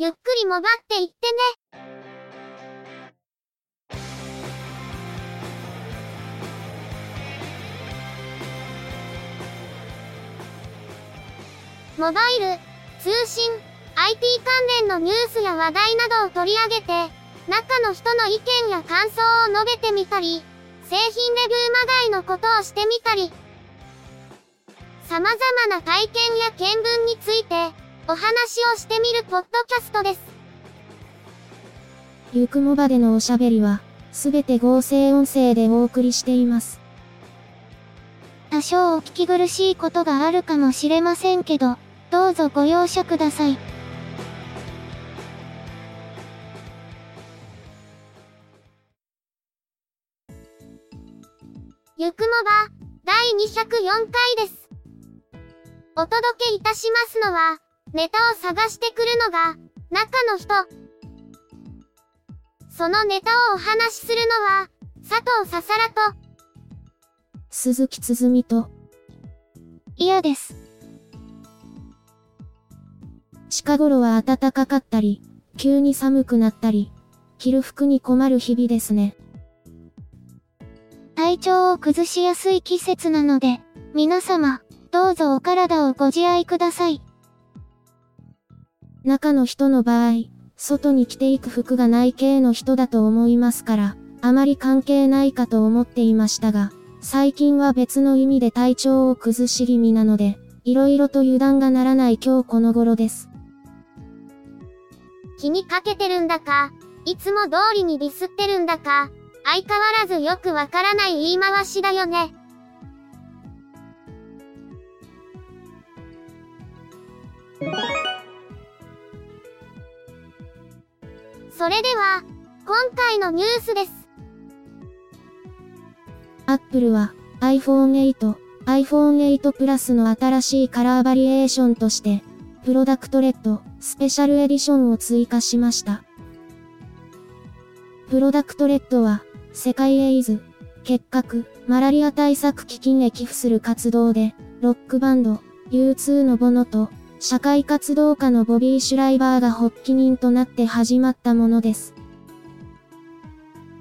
ゆっくりもばっていってね。モバイル、通信、IT 関連のニュースや話題などを取り上げて、中の人の意見や感想を述べてみたり、製品レビューまがいのことをしてみたり、様々な体験や見聞について、お話をしてみるポッドキャストです。ゆくもばでのおしゃべりは、すべて合成音声でお送りしています。多少お聞き苦しいことがあるかもしれませんけど、どうぞご容赦ください。ゆくもば、第204回です。お届けいたしますのは、ネタを探してくるのが、中の人。そのネタをお話しするのは、佐藤ささらと、鈴木つづみと、嫌です。近頃は暖かかったり、急に寒くなったり、着る服に困る日々ですね。体調を崩しやすい季節なので、皆様、どうぞお体をご自愛ください。中の人の場合、外に着ていく服がない系の人だと思いますから、あまり関係ないかと思っていましたが、最近は別の意味で体調を崩し気味なので、色々と油断がならない今日この頃です。気にかけてるんだか、いつも通りにディスってるんだか、相変わらずよくわからない言い回しだよね。それでは、今回のニュースです。Apple は iPhone 8、iPhone 8 Plus の新しいカラーバリエーションとして、PRODUCT RED Special Edition を追加しました。 PRODUCT RED は、世界エイズ、結核、マラリア対策基金へ寄付する活動で、ロックバンド、U2 のボノと、社会活動家のボビー・シュライバーが発起人となって始まったものです。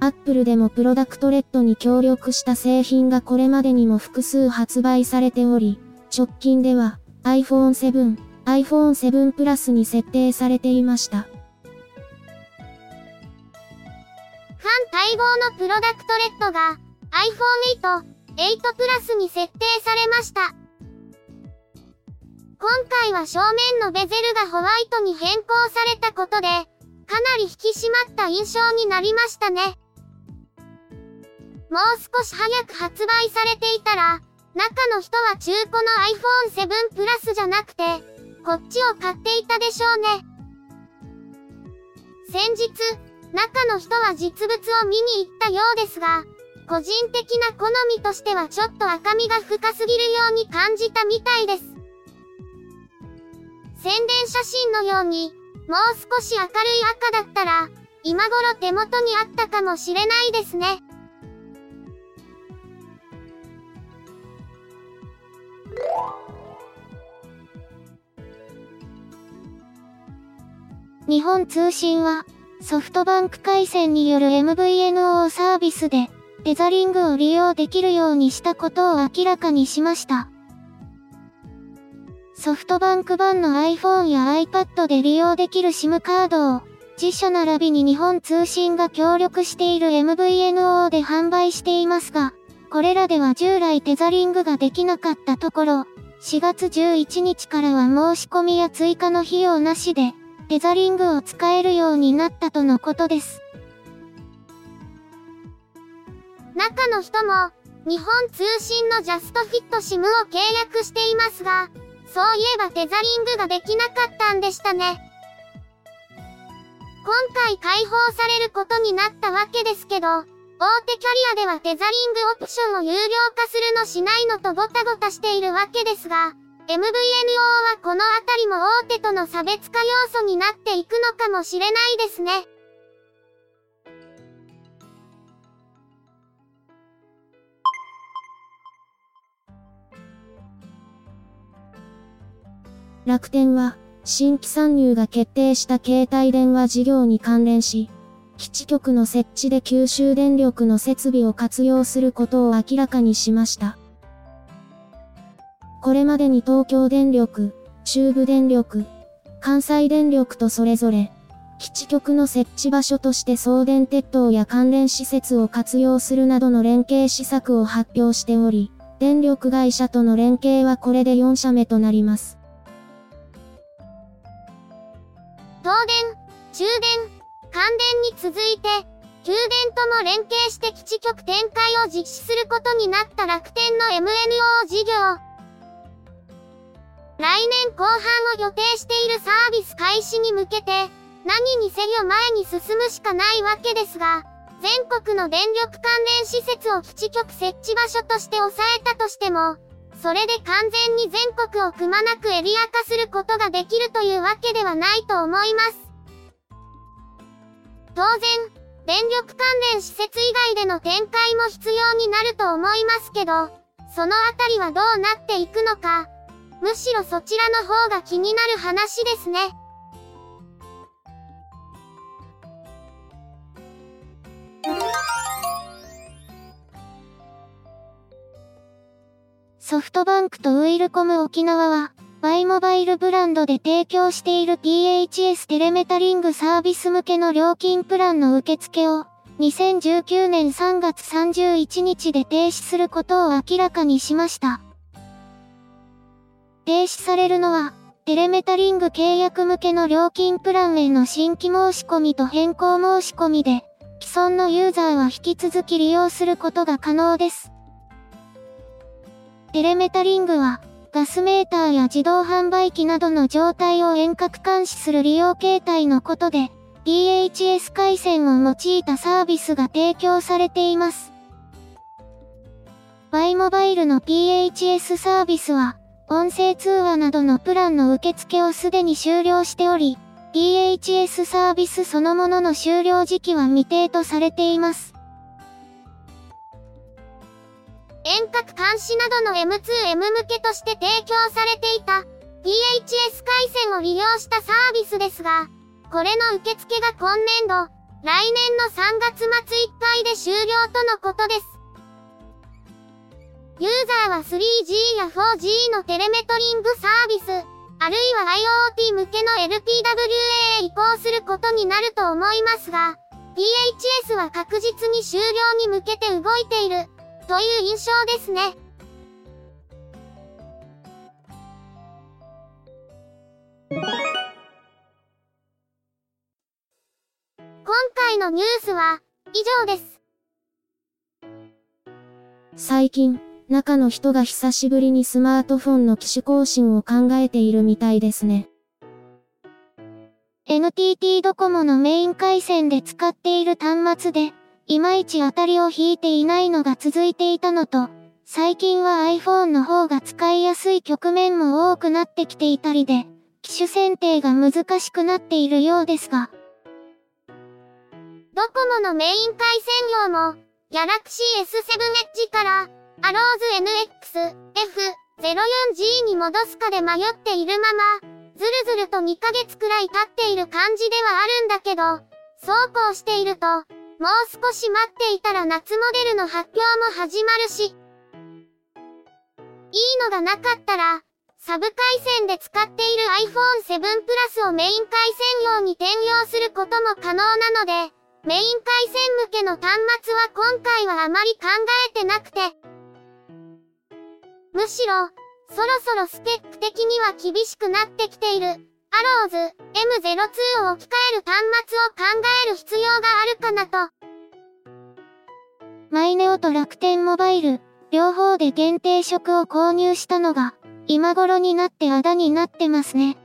Apple でも PRODUCT RED に協力した製品がこれまでにも複数発売されており、直近では iPhone 7、iPhone 7 Plus に設定されていました。反待望のプロダクトレッドが iPhone 8、8 Plus に設定されました。今回は正面のベゼルがホワイトに変更されたことで、かなり引き締まった印象になりましたね。もう少し早く発売されていたら、中の人は中古の iPhone 7 Plus じゃなくて、こっちを買っていたでしょうね。先日、中の人は実物を見に行ったようですが、個人的な好みとしてはちょっと赤みが深すぎるように感じたみたいです。宣伝写真のように、もう少し明るい赤だったら、今頃手元にあったかもしれないですね。日本通信は、ソフトバンク回線による MVNO サービスで、テザリングを利用できるようにしたことを明らかにしました。ソフトバンク版の iPhone や iPad で利用できる SIM カードを、自社並びに日本通信が協力している MVNO で販売していますが、これらでは従来テザリングができなかったところ、4月11日からは申し込みや追加の費用なしで、テザリングを使えるようになったとのことです。中の人も、日本通信のジャストフィット SIM を契約していますが、そういえばテザリングができなかったんでしたね。今回解放されることになったわけですけど、大手キャリアではテザリングオプションを有料化するのしないのとごたごたしているわけですが、MVNO はこのあたりも大手との差別化要素になっていくのかもしれないですね。楽天は新規参入が決定した携帯電話事業に関連し、基地局の設置で九州電力の設備を活用することを明らかにしました。これまでに東京電力、中部電力、関西電力とそれぞれ、基地局の設置場所として送電鉄塔や関連施設を活用するなどの連携施策を発表しており、電力会社との連携はこれで4社目となります。東電、中電、関電に続いて、給電とも連携して基地局展開を実施することになった楽天の MNO 事業。来年後半を予定しているサービス開始に向けて、何にせよ前に進むしかないわけですが、全国の電力関連施設を基地局設置場所として抑えたとしても、それで完全に全国をくまなくエリア化することができるというわけではないと思います。当然、電力関連施設以外での展開も必要になると思いますけど、そのあたりはどうなっていくのか、むしろそちらの方が気になる話ですね。ソフトバンクとウィルコム沖縄は、バイモバイルブランドで提供している PHS テレメタリングサービス向けの料金プランの受付を、2019年3月31日で停止することを明らかにしました。停止されるのは、テレメタリング契約向けの料金プランへの新規申し込みと変更申し込みで、既存のユーザーは引き続き利用することが可能です。テレメタリングは、ガスメーターや自動販売機などの状態を遠隔監視する利用形態のことで、DHS 回線を用いたサービスが提供されています。バイモバイルの PHS サービスは、音声通話などのプランの受付をすでに終了しており、DHS サービスそのものの終了時期は未定とされています。遠隔監視などの M2M 向けとして提供されていた PHS 回線を利用したサービスですが、これの受付が今年度、来年の3月末いっぱいで終了とのことです。ユーザーは 3G や 4G のテレメトリングサービス、あるいは IoT 向けの LPWA へ移行することになると思いますが、PHS は確実に終了に向けて動いている。という印象ですね。今回のニュースは以上です。最近、中の人が久しぶりにスマートフォンの機種更新を考えているみたいですね。NTT ドコモのメイン回線で使っている端末で、いまいち当たりを引いていないのが続いていたのと、最近は iPhone の方が使いやすい局面も多くなってきていたりで、機種選定が難しくなっているようですが。ドコモのメイン回線量も、Galaxy S7 Edge から、アローズ NX、F04G に戻すかで迷っているまま、ずるずると2ヶ月くらい経っている感じではあるんだけど、そうこうしていると、もう少し待っていたら夏モデルの発表も始まるし。いいのがなかったら、サブ回線で使っている iPhone 7 Plus をメイン回線用に転用することも可能なので、メイン回線向けの端末は今回はあまり考えてなくて。むしろ、そろそろスペック的には厳しくなってきている。アローズ M02 を置き換える端末を考える必要があるかなと。マイネオと楽天モバイル、両方で限定色を購入したのが、今頃になってあだになってますね。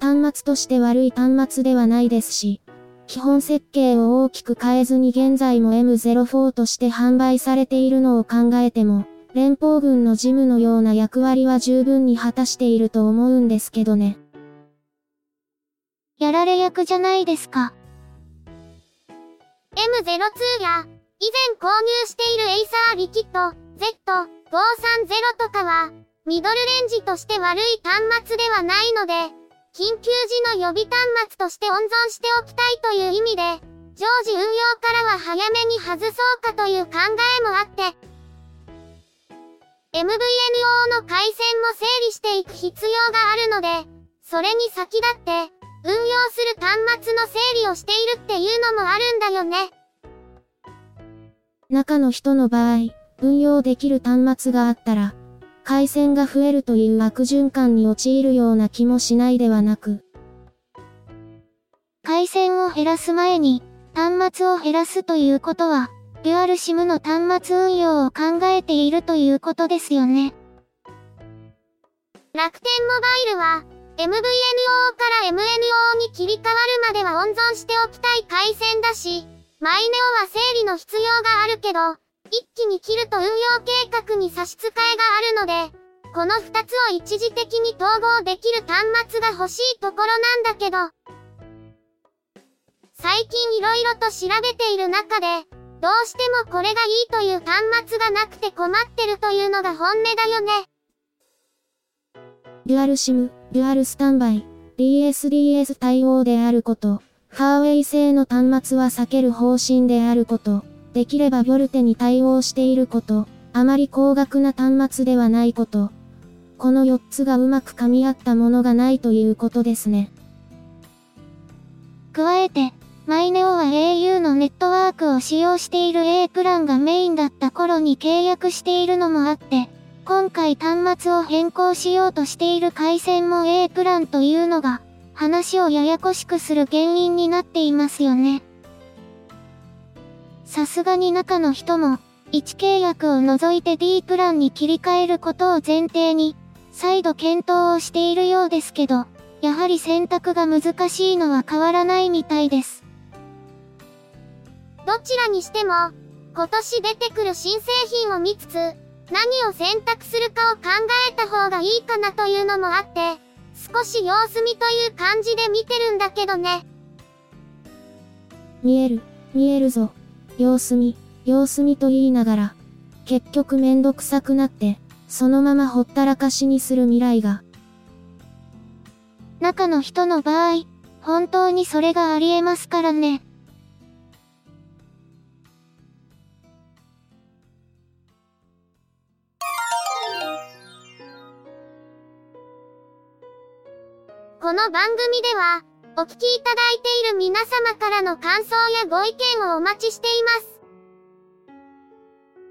端末として悪い端末ではないですし、基本設計を大きく変えずに現在も M04 として販売されているのを考えても、連邦軍のジムのような役割は十分に果たしていると思うんですけどね。やられ役じゃないですか。M02 や、以前購入している Acer Liquid Z530 とかは、ミドルレンジとして悪い端末ではないので、緊急時の予備端末として温存しておきたいという意味で、常時運用からは早めに外そうかという考えもあって、MVNO の回線も整理していく必要があるので、それに先立って、運用する端末の整理をしているっていうのもあるんだよね。中の人の場合、運用できる端末があったら、回線が増えるという悪循環に陥るような気もしないではなく、回線を減らす前に、端末を減らすということは、デュアル SIM の端末運用を考えているということですよね。楽天モバイルは、MVNO から MNO に切り替わるまでは温存しておきたい回線だし、マイネオは整理の必要があるけど、一気に切ると運用計画に差し支えがあるので、この二つを一時的に統合できる端末が欲しいところなんだけど、最近色々と調べている中で、どうしてもこれがいいという端末がなくて困ってるというのが本音だよね。 Dual SIM、Dual Standby、DSDS 対応であること、ファーウェイ製の端末は避ける方針であること、できれば VoLTE に対応していること、あまり高額な端末ではないこと、この4つがうまく噛み合ったものがないということですね。加えて、マイネオは au のネットワークを使用している A プランがメインだった頃に契約しているのもあって、今回端末を変更しようとしている回線も A プランというのが、話をややこしくする原因になっていますよね。さすがに中の人も、1契約を除いて D プランに切り替えることを前提に、再度検討をしているようですけど、やはり選択が難しいのは変わらないみたいです。どちらにしても、今年出てくる新製品を見つつ、何を選択するかを考えた方がいいかなというのもあって、少し様子見という感じで見てるんだけどね。見える、見えるぞ。様子見、様子見と言いながら、結局めんどくさくなって、そのままほったらかしにする未来が。中の人の場合、本当にそれがありえますからね。の番組では、お聞きいただいている皆様からの感想やご意見をお待ちしています。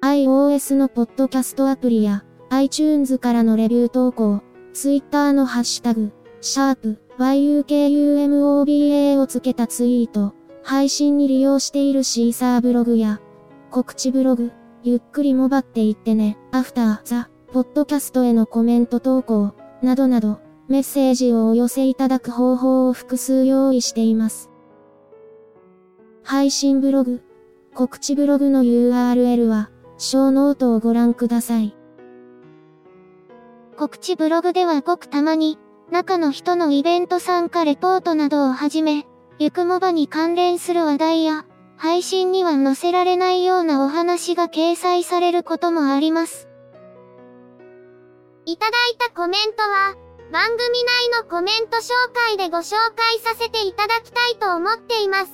iOS のポッドキャストアプリや iTunes からのレビュー投稿、Twitter のハッシュタグ、シャープ yukumoba をつけたツイート、配信に利用しているシーサーブログや告知ブログ、ゆっくりもばっていってね、アフターザ、ポッドキャストへのコメント投稿、などなど、メッセージをお寄せいただく方法を複数用意しています。配信ブログ、告知ブログの URL は、ショーノートをご覧ください。告知ブログではごくたまに、中の人のイベント参加レポートなどをはじめ、ゆくもばに関連する話題や、配信には載せられないようなお話が掲載されることもあります。いただいたコメントは、番組内のコメント紹介でご紹介させていただきたいと思っています。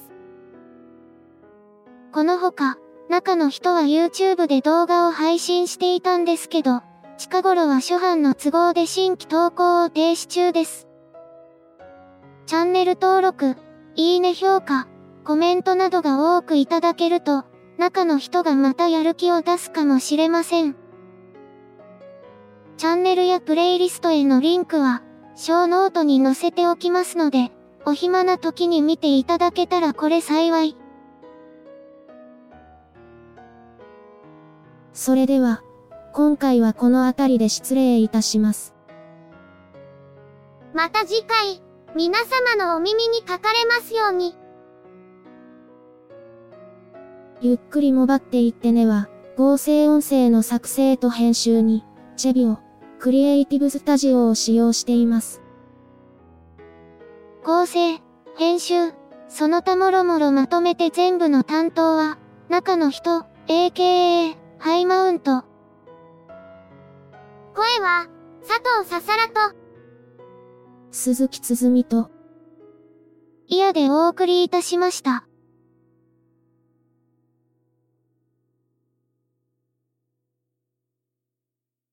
このほか、中の人は YouTube で動画を配信していたんですけど、近頃は初版の都合で新規投稿を停止中です。チャンネル登録、いいね評価、コメントなどが多くいただけると、中の人がまたやる気を出すかもしれません。チャンネルやプレイリストへのリンクは、ショーノートに載せておきますので、お暇な時に見ていただけたらこれ幸い。それでは、今回はこの辺りで失礼いたします。また次回、皆様のお耳にかかれますように。ゆっくりもばっていってねは、合成音声の作成と編集に、チェビオ、クリエイティブスタジオを使用しています。構成、編集、その他もろもろまとめて全部の担当は、中の人、AKA、ハイマウント。声は、佐藤ささらと、鈴木つづみと、いやでお送りいたしました。